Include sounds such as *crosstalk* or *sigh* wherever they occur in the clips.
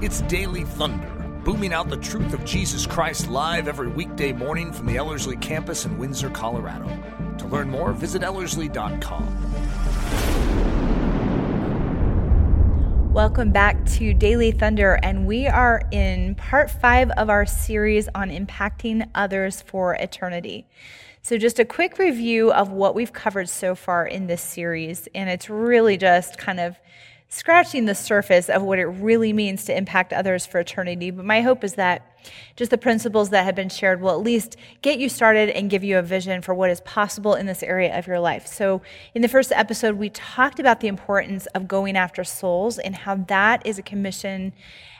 It's Daily Thunder, booming out the truth of Jesus Christ live every weekday morning from the Ellerslie campus in Windsor, Colorado. To learn more, visit Ellerslie.com. Welcome back to Daily Thunder, and we are in part five of our series on impacting others for eternity. So, just a quick review of what we've covered so far in this series, and it's really just kind of scratching the surface of what it really means to impact others for eternity. But my hope is that just the principles that have been shared will at least get you started and give you a vision for what is possible in this area of your life. So, in the first episode, we talked about the importance of going after souls and how that is a commission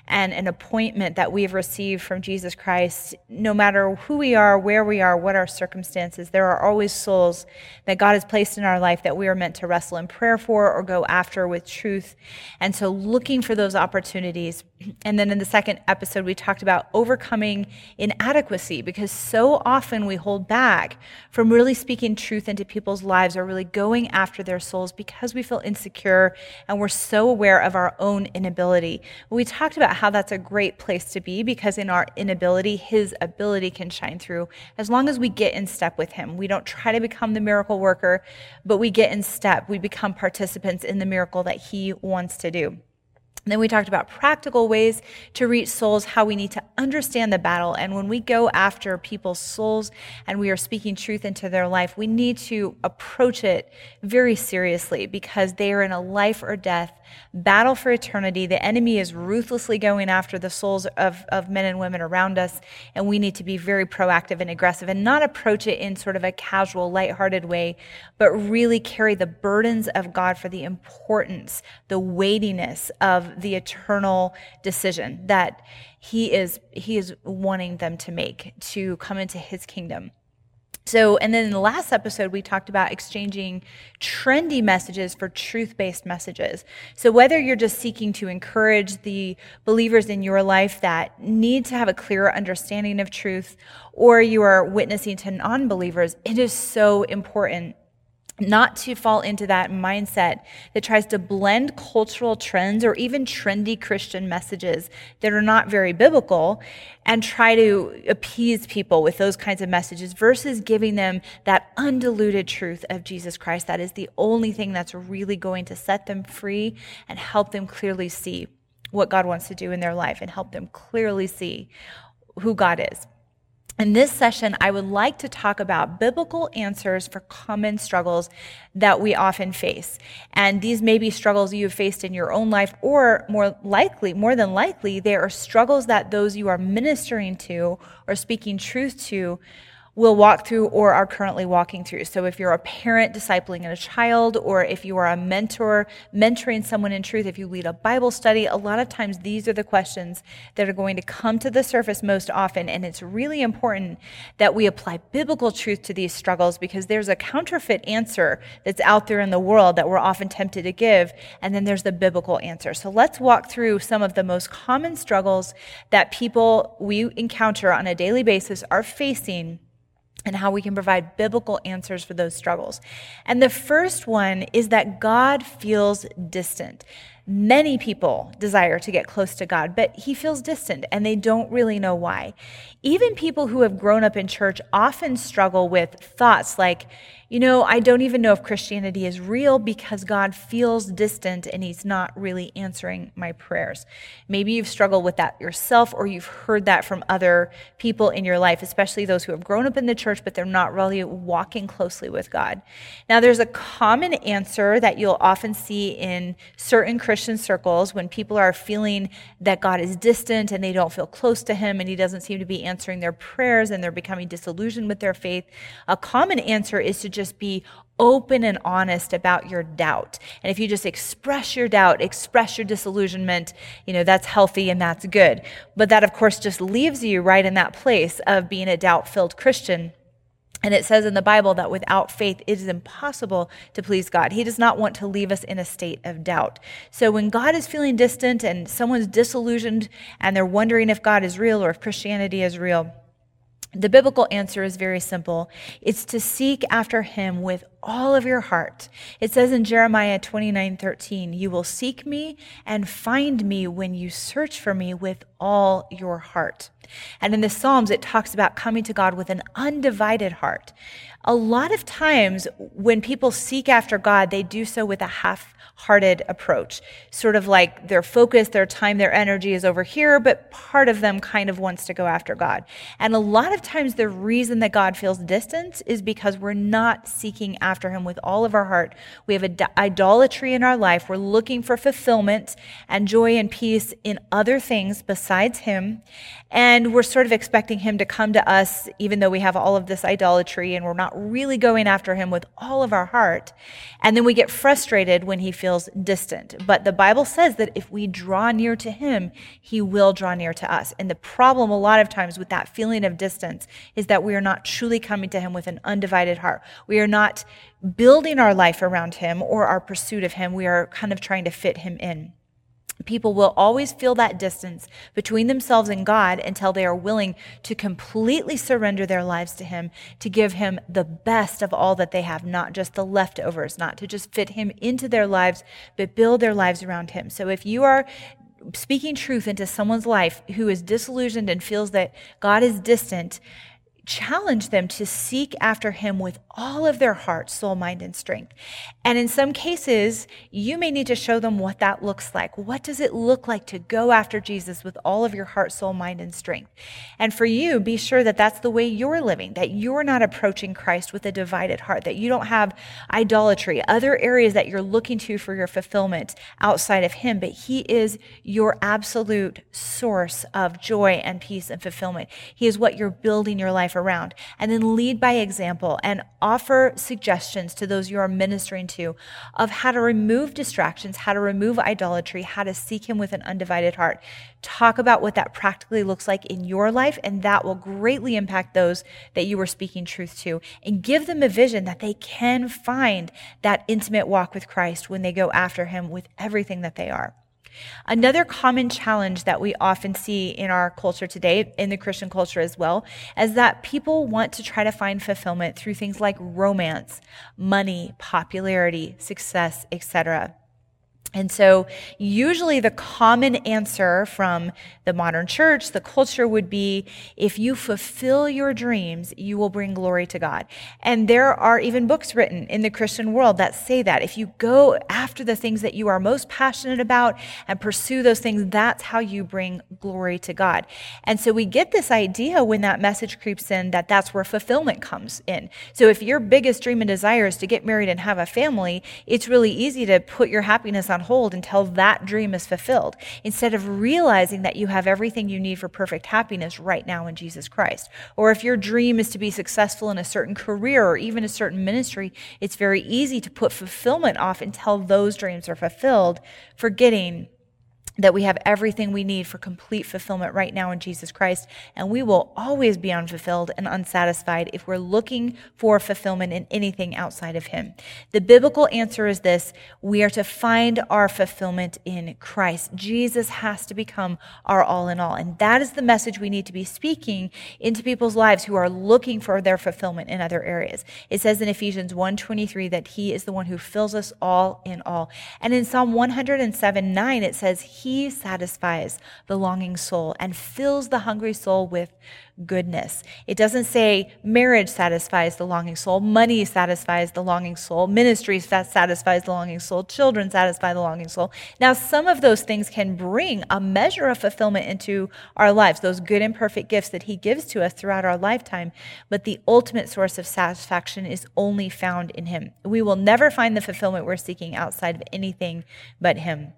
and an appointment that we've received from Jesus Christ. No matter who we are, where we are, what our circumstances, there are always souls that God has placed in our life that we are meant to wrestle in prayer for or go after with truth. And so looking for those opportunities. *clears throat* And then in the second episode, we talked about overcoming inadequacy because so often we hold back from really speaking truth into people's lives or really going after their souls because we feel insecure and we're so aware of our own inability. We talked about how that's a great place to be because in our inability, his ability can shine through as long as we get in step with him. We don't try to become the miracle worker, but we get in step. We become participants in the miracle that he wants to do. Then we talked about practical ways to reach souls, how we need to understand the battle. And when we go after people's souls and we are speaking truth into their life, we need to approach it very seriously because they are in a life or death battle for eternity. The enemy is ruthlessly going after the souls of, of men and women around us. And we need to be very proactive and aggressive and not approach it in sort of a casual, lighthearted way, but really carry the burdens of God for the importance, the weightiness of the eternal decision that he is he is wanting them to make to come into his kingdom. So, and then in the last episode, we talked about exchanging trendy messages for truth based messages. So, whether you're just seeking to encourage the believers in your life that need to have a clearer understanding of truth, or you are witnessing to non believers, it is so important not to fall into that mindset that tries to blend cultural trends or even trendy Christian messages that are not very biblical and try to appease people with those kinds of messages versus giving them that undiluted truth of Jesus Christ. That is the only thing that's really going to set them free and help them clearly see what God wants to do in their life and help them clearly see who God is. In this session, I would like to talk about biblical answers for common struggles that we often face. And these may be struggles you have faced in your own life, or more likely, more than likely, they are struggles that those you are ministering to or speaking truth to will walk through or are currently walking through. So if you're a parent discipling a child, or if you are a mentor mentoring someone in truth, if you lead a Bible study, a lot of times these are the questions that are going to come to the surface most often. And it's really important that we apply biblical truth to these struggles because there's a counterfeit answer that's out there in the world that we're often tempted to give. And then there's the biblical answer. So let's walk through some of the most common struggles that people we encounter on a daily basis are facing and how we can provide biblical answers for those struggles. And the first one is that God feels distant. Many people desire to get close to God, but he feels distant and they don't really know why. Even people who have grown up in church often struggle with thoughts like, you know, I don't even know if Christianity is real because God feels distant and He's not really answering my prayers. Maybe you've struggled with that yourself or you've heard that from other people in your life, especially those who have grown up in the church, but they're not really walking closely with God. Now, there's a common answer that you'll often see in certain Christian circles when people are feeling that God is distant and they don't feel close to Him and He doesn't seem to be answering their prayers and they're becoming disillusioned with their faith. A common answer is to just be open and honest about your doubt. And if you just express your doubt, express your disillusionment, you know, that's healthy and that's good. But that, of course, just leaves you right in that place of being a doubt filled Christian. And it says in the Bible that without faith, it is impossible to please God. He does not want to leave us in a state of doubt. So when God is feeling distant and someone's disillusioned and they're wondering if God is real or if Christianity is real, the biblical answer is very simple it's to seek after him with all of your heart. It says in Jeremiah 29 13, You will seek me and find me when you search for me with all your heart. And in the Psalms, it talks about coming to God with an undivided heart. A lot of times when people seek after God, they do so with a half hearted approach. Sort of like their focus, their time, their energy is over here, but part of them kind of wants to go after God. And a lot of times the reason that God feels distance is because we're not seeking after Him with all of our heart. We have idolatry in our life. We're looking for fulfillment and joy and peace in other things besides Him. And we're sort of expecting Him to come to us, even though we have all of this idolatry and we're not really going after Him with all of our heart. And then we get frustrated when He feels distant. But the Bible says that if we draw near to him, he will draw near to us. And the problem a lot of times with that feeling of distance is that we are not truly coming to him with an undivided heart. We are not building our life around him or our pursuit of him. We are kind of trying to fit him in. People will always feel that distance between themselves and God until they are willing to completely surrender their lives to Him, to give Him the best of all that they have, not just the leftovers, not to just fit Him into their lives, but build their lives around Him. So if you are speaking truth into someone's life who is disillusioned and feels that God is distant, challenge them to seek after him with all of their heart, soul, mind, and strength. And in some cases, you may need to show them what that looks like. What does it look like to go after Jesus with all of your heart, soul, mind, and strength? And for you, be sure that that's the way you're living, that you're not approaching Christ with a divided heart, that you don't have idolatry, other areas that you're looking to for your fulfillment outside of him, but he is your absolute source of joy and peace and fulfillment. He is what you're building your life around, and then lead by example and offer suggestions to those you are ministering to of how to remove distractions, how to remove idolatry, how to seek Him with an undivided heart. Talk about what that practically looks like in your life, and that will greatly impact those that you are speaking truth to. And give them a vision that they can find that intimate walk with Christ when they go after Him with everything that they are. Another common challenge that we often see in our culture today, in the Christian culture as well, is that people want to try to find fulfillment through things like romance, money, popularity, success, etc. And so, usually, the common answer from the modern church, the culture would be if you fulfill your dreams, you will bring glory to God. And there are even books written in the Christian world that say that. If you go after the things that you are most passionate about and pursue those things, that's how you bring glory to God. And so, we get this idea when that message creeps in that that's where fulfillment comes in. So, if your biggest dream and desire is to get married and have a family, it's really easy to put your happiness on on hold until that dream is fulfilled, instead of realizing that you have everything you need for perfect happiness right now in Jesus Christ. Or if your dream is to be successful in a certain career or even a certain ministry, it's very easy to put fulfillment off until those dreams are fulfilled, forgetting that we have everything we need for complete fulfillment right now in Jesus Christ, and we will always be unfulfilled and unsatisfied if we're looking for fulfillment in anything outside of Him. The biblical answer is this we are to find our fulfillment in Christ. Jesus has to become our all in all, and that is the message we need to be speaking into people's lives who are looking for their fulfillment in other areas. It says in Ephesians 1:23 that He is the one who fills us all in all. And in Psalm 107 9, it says, He he satisfies the longing soul and fills the hungry soul with goodness. It doesn't say marriage satisfies the longing soul, money satisfies the longing soul, ministry satisfies the longing soul, children satisfy the longing soul. Now, some of those things can bring a measure of fulfillment into our lives, those good and perfect gifts that He gives to us throughout our lifetime. But the ultimate source of satisfaction is only found in Him. We will never find the fulfillment we're seeking outside of anything but Him.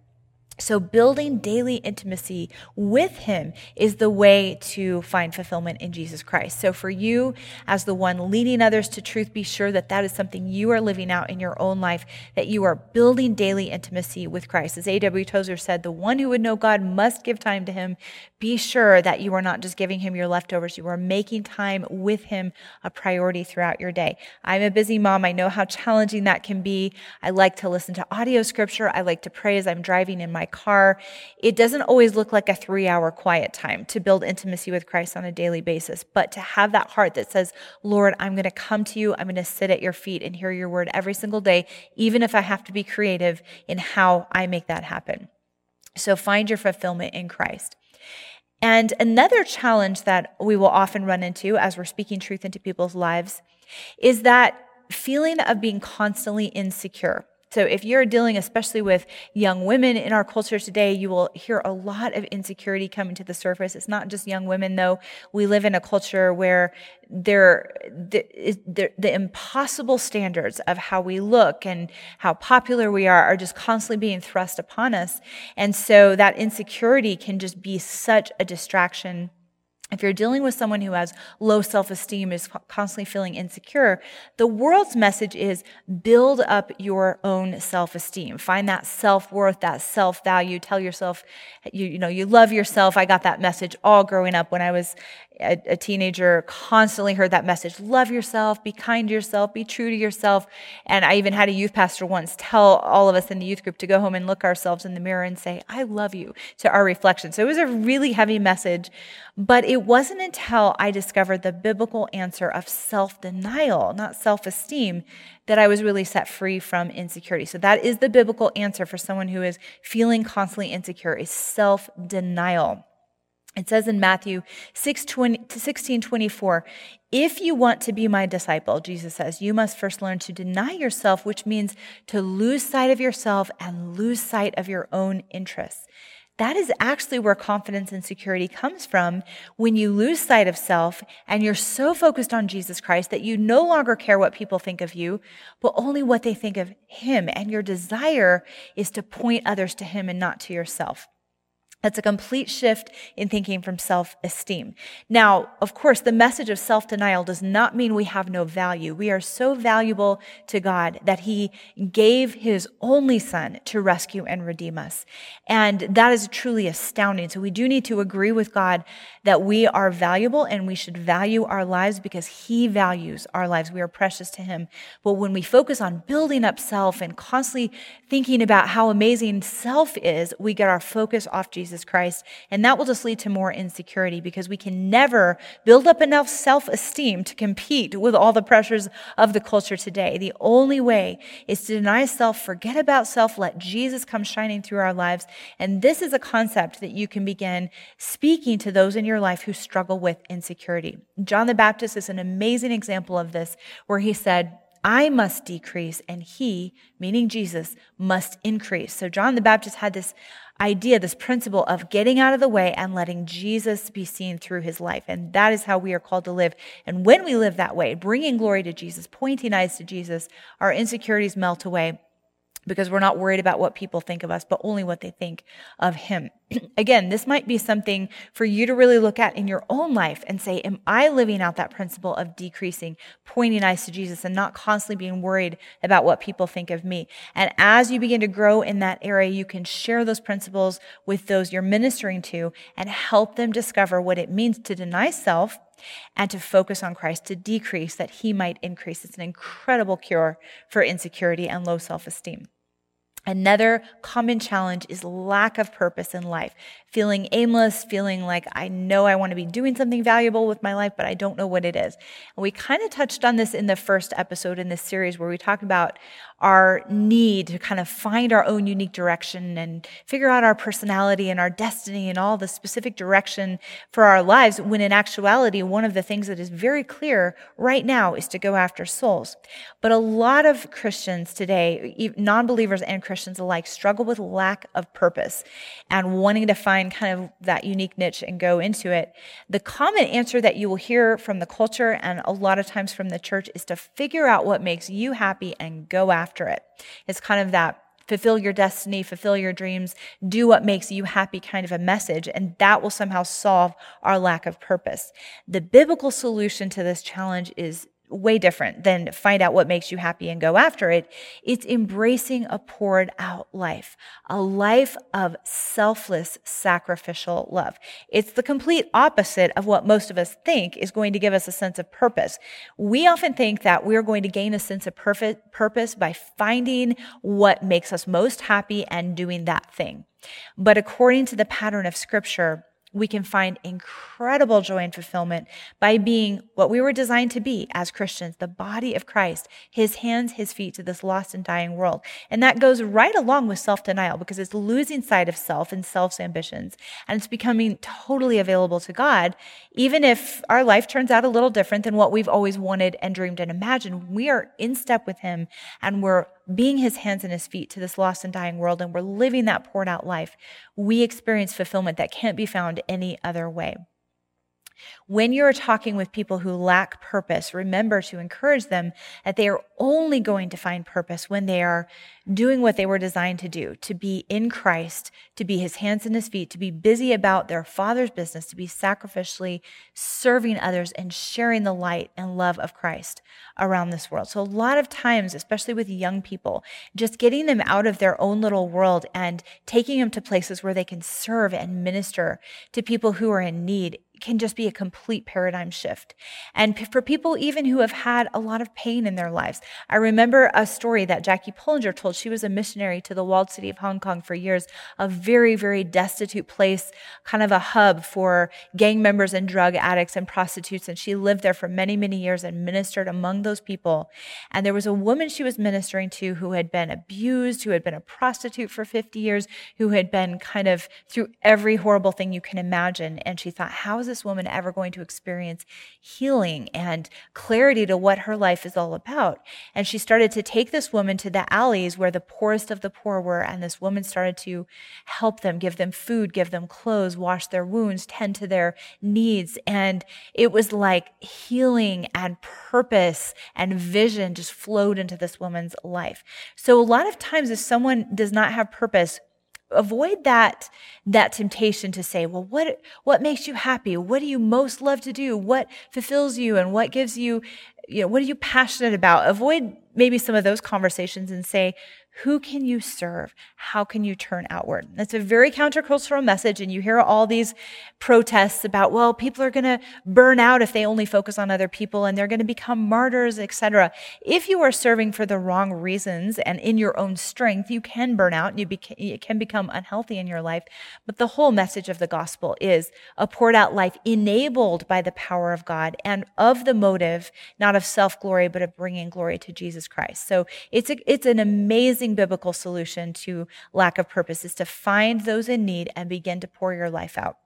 So, building daily intimacy with Him is the way to find fulfillment in Jesus Christ. So, for you, as the one leading others to truth, be sure that that is something you are living out in your own life, that you are building daily intimacy with Christ. As A.W. Tozer said, the one who would know God must give time to Him. Be sure that you are not just giving Him your leftovers, you are making time with Him a priority throughout your day. I'm a busy mom. I know how challenging that can be. I like to listen to audio scripture, I like to pray as I'm driving in my car. It doesn't always look like a three hour quiet time to build intimacy with Christ on a daily basis, but to have that heart that says, Lord, I'm going to come to you. I'm going to sit at your feet and hear your word every single day, even if I have to be creative in how I make that happen. So find your fulfillment in Christ. And another challenge that we will often run into as we're speaking truth into people's lives is that feeling of being constantly insecure. So, if you're dealing especially with young women in our culture today, you will hear a lot of insecurity coming to the surface. It's not just young women, though. We live in a culture where there, the, the, the impossible standards of how we look and how popular we are are just constantly being thrust upon us. And so that insecurity can just be such a distraction if you're dealing with someone who has low self esteem, is constantly feeling insecure, the world's message is build up your own self esteem. Find that self worth, that self value. Tell yourself, you, you know, you love yourself. I got that message all growing up when I was a, a, teenager constantly heard that message love yourself, be kind to yourself, be true to yourself. And I even had a youth pastor once tell all of us in the youth group to go home and look ourselves in the mirror and say, I love you to our reflection. So it was a really heavy message. But it wasn't until I discovered the biblical answer of self denial, not self esteem, that I was really set free from insecurity. So that is the biblical answer for someone who is feeling constantly insecure is self denial. It says in Matthew 6, 20, 16 24, if you want to be my disciple, Jesus says, you must first learn to deny yourself, which means to lose sight of yourself and lose sight of your own interests. That is actually where confidence and security comes from when you lose sight of self and you're so focused on Jesus Christ that you no longer care what people think of you, but only what they think of him. And your desire is to point others to him and not to yourself. That's a complete shift in thinking from self esteem. Now, of course, the message of self denial does not mean we have no value. We are so valuable to God that He gave His only Son to rescue and redeem us. And that is truly astounding. So we do need to agree with God that we are valuable and we should value our lives because He values our lives. We are precious to Him. But when we focus on building up self and constantly thinking about how amazing self is, we get our focus off Jesus Jesus Christ. And that will just lead to more insecurity because we can never build up enough self esteem to compete with all the pressures of the culture today. The only way is to deny self, forget about self, let Jesus come shining through our lives. And this is a concept that you can begin speaking to those in your life who struggle with insecurity. John the Baptist is an amazing example of this, where he said, I must decrease and he, meaning Jesus, must increase. So John the Baptist had this idea, this principle of getting out of the way and letting Jesus be seen through his life. And that is how we are called to live. And when we live that way, bringing glory to Jesus, pointing eyes to Jesus, our insecurities melt away because we're not worried about what people think of us, but only what they think of him. *clears throat* Again, this might be something for you to really look at in your own life and say, Am I living out that principle of decreasing, pointing eyes to Jesus, and not constantly being worried about what people think of me? And as you begin to grow in that area, you can share those principles with those you're ministering to and help them discover what it means to deny self and to focus on Christ, to decrease that he might increase. It's an incredible cure for insecurity and low self esteem. Another common challenge is lack of purpose in life, feeling aimless, feeling like I know I want to be doing something valuable with my life, but I don't know what it is. And we kind of touched on this in the first episode in this series where we talked about our need to kind of find our own unique direction and figure out our personality and our destiny and all the specific direction for our lives, when in actuality, one of the things that is very clear right now is to go after souls. But a lot of Christians today, non believers and Christians alike, struggle with lack of purpose and wanting to find kind of that unique niche and go into it. The common answer that you will hear from the culture and a lot of times from the church is to figure out what makes you happy and go after it. It's kind of that fulfill your destiny, fulfill your dreams, do what makes you happy kind of a message, and that will somehow solve our lack of purpose. The biblical solution to this challenge is way different than find out what makes you happy and go after it. It's embracing a poured out life, a life of selfless sacrificial love. It's the complete opposite of what most of us think is going to give us a sense of purpose. We often think that we're going to gain a sense of perfect purpose by finding what makes us most happy and doing that thing. But according to the pattern of scripture, we can find incredible joy and fulfillment by being what we were designed to be as Christians, the body of Christ, his hands, his feet to this lost and dying world. And that goes right along with self denial because it's losing sight of self and self's ambitions. And it's becoming totally available to God, even if our life turns out a little different than what we've always wanted and dreamed and imagined. We are in step with him and we're being his hands and his feet to this lost and dying world, and we're living that poured out life, we experience fulfillment that can't be found any other way. When you're talking with people who lack purpose, remember to encourage them that they are only going to find purpose when they are doing what they were designed to do, to be in Christ, to be his hands and his feet, to be busy about their father's business, to be sacrificially serving others and sharing the light and love of Christ around this world. So a lot of times, especially with young people, just getting them out of their own little world and taking them to places where they can serve and minister to people who are in need can just be a complete paradigm shift. And for people even who have had a lot of pain in their lives, I remember a story that Jackie Pullinger told. She was a missionary to the walled city of Hong Kong for years, a very, very destitute place, kind of a hub for gang members and drug addicts and prostitutes. And she lived there for many, many years and ministered among those people. And there was a woman she was ministering to who had been abused, who had been a prostitute for 50 years, who had been kind of through every horrible thing you can imagine. And she thought, how is this woman ever going to experience healing and clarity to what her life is all about? And she started to take this woman to the alleys where the poorest of the poor were. And this woman started to help them, give them food, give them clothes, wash their wounds, tend to their needs. And it was like healing and purpose and vision just flowed into this woman's life. So a lot of times if someone does not have purpose, avoid that that temptation to say well what what makes you happy? What do you most love to do? What fulfills you and what gives you you know what are you passionate about? Avoid maybe some of those conversations and say who can you serve? How can you turn outward? That's a very countercultural message. And you hear all these protests about, well, people are going to burn out if they only focus on other people and they're going to become martyrs, etc. If you are serving for the wrong reasons and in your own strength, you can burn out and you beca- it can become unhealthy in your life. But the whole message of the gospel is a poured out life enabled by the power of God and of the motive, not of self glory, but of bringing glory to Jesus Christ. So it's a, it's an amazing amazing biblical solution to lack of purpose is to find those in need and begin to pour your life out.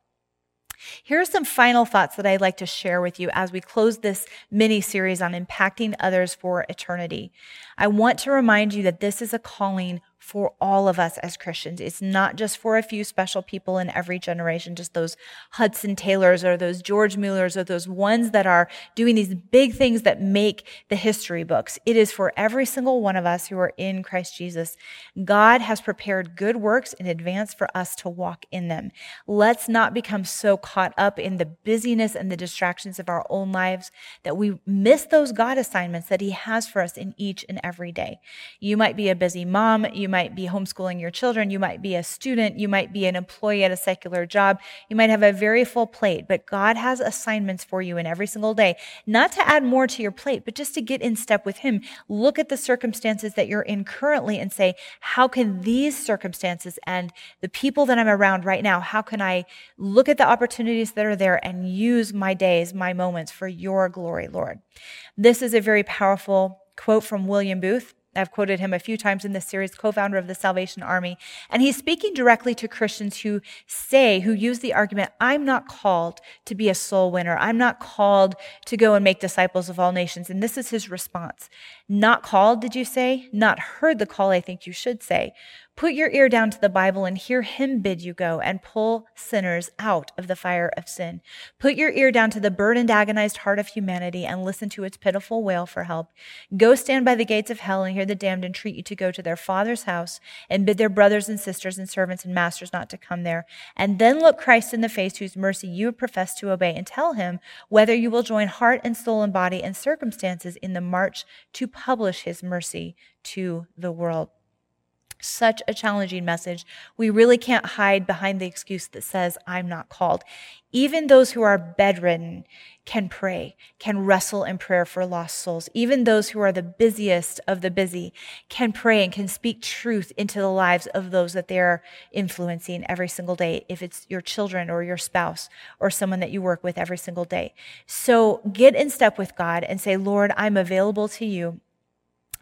Here are some final thoughts that I'd like to share with you as we close this mini series on impacting others for eternity. I want to remind you that this is a calling for all of us as Christians. It's not just for a few special people in every generation, just those Hudson Taylors or those George Muellers or those ones that are doing these big things that make the history books. It is for every single one of us who are in Christ Jesus. God has prepared good works in advance for us to walk in them. Let's not become so caught up in the busyness and the distractions of our own lives that we miss those God assignments that He has for us in each and every day. You might be a busy mom. You might be homeschooling your children. You might be a student. You might be an employee at a secular job. You might have a very full plate, but God has assignments for you in every single day, not to add more to your plate, but just to get in step with Him. Look at the circumstances that you're in currently and say, how can these circumstances and the people that I'm around right now, how can I look at the opportunities that are there and use my days, my moments for your glory, Lord? This is a very powerful quote from William Booth. I've quoted him a few times in this series, co founder of the Salvation Army. And he's speaking directly to Christians who say, who use the argument, I'm not called to be a soul winner. I'm not called to go and make disciples of all nations. And this is his response Not called, did you say? Not heard the call, I think you should say. Put your ear down to the Bible and hear him bid you go and pull sinners out of the fire of sin. Put your ear down to the burdened, agonized heart of humanity and listen to its pitiful wail for help. Go stand by the gates of hell and hear the damned entreat you to go to their father's house and bid their brothers and sisters and servants and masters not to come there. And then look Christ in the face whose mercy you profess to obey and tell him whether you will join heart and soul and body and circumstances in the march to publish his mercy to the world such a challenging message. We really can't hide behind the excuse that says, I'm not called. Even those who are bedridden can pray, can wrestle in prayer for lost souls. Even those who are the busiest of the busy can pray and can speak truth into the lives of those that they're influencing every single day, if it's your children or your spouse or someone that you work with every single day. So get in step with God and say, Lord, I'm available to you.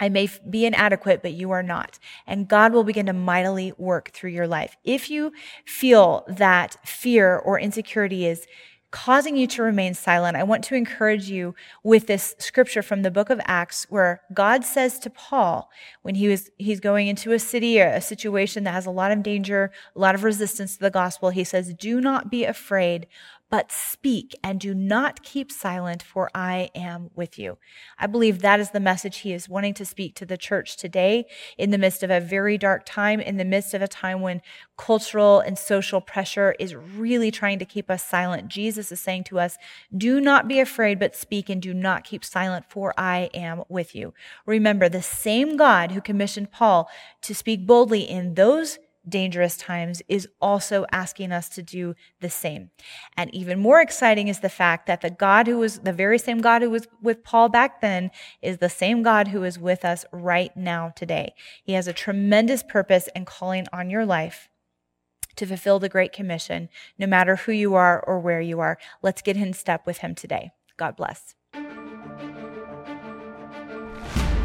I may be inadequate, but you are not. And God will begin to mightily work through your life. If you feel that fear or insecurity is causing you to remain silent, I want to encourage you with this scripture from the book of Acts where God says to Paul when he was, he's going into a city, or a situation that has a lot of danger, a lot of resistance to the gospel. He says, do not be afraid, but speak and do not keep silent, for I am with you. I believe that is the message he is wanting to speak to the church today in the midst of a very dark time, in the midst of a time when cultural and social pressure is really trying to keep us silent. Jesus is saying to us, do not be afraid, but speak and do not keep silent, for I am with you. Remember, the same God who commissioned Paul to speak boldly in those dangerous times is also asking us to do the same. And even more exciting is the fact that the God who was the very same God who was with Paul back then is the same God who is with us right now today. He has a tremendous purpose and calling on your life to fulfill the Great Commission, no matter who you are or where you are. Let's get in step with him today. God bless.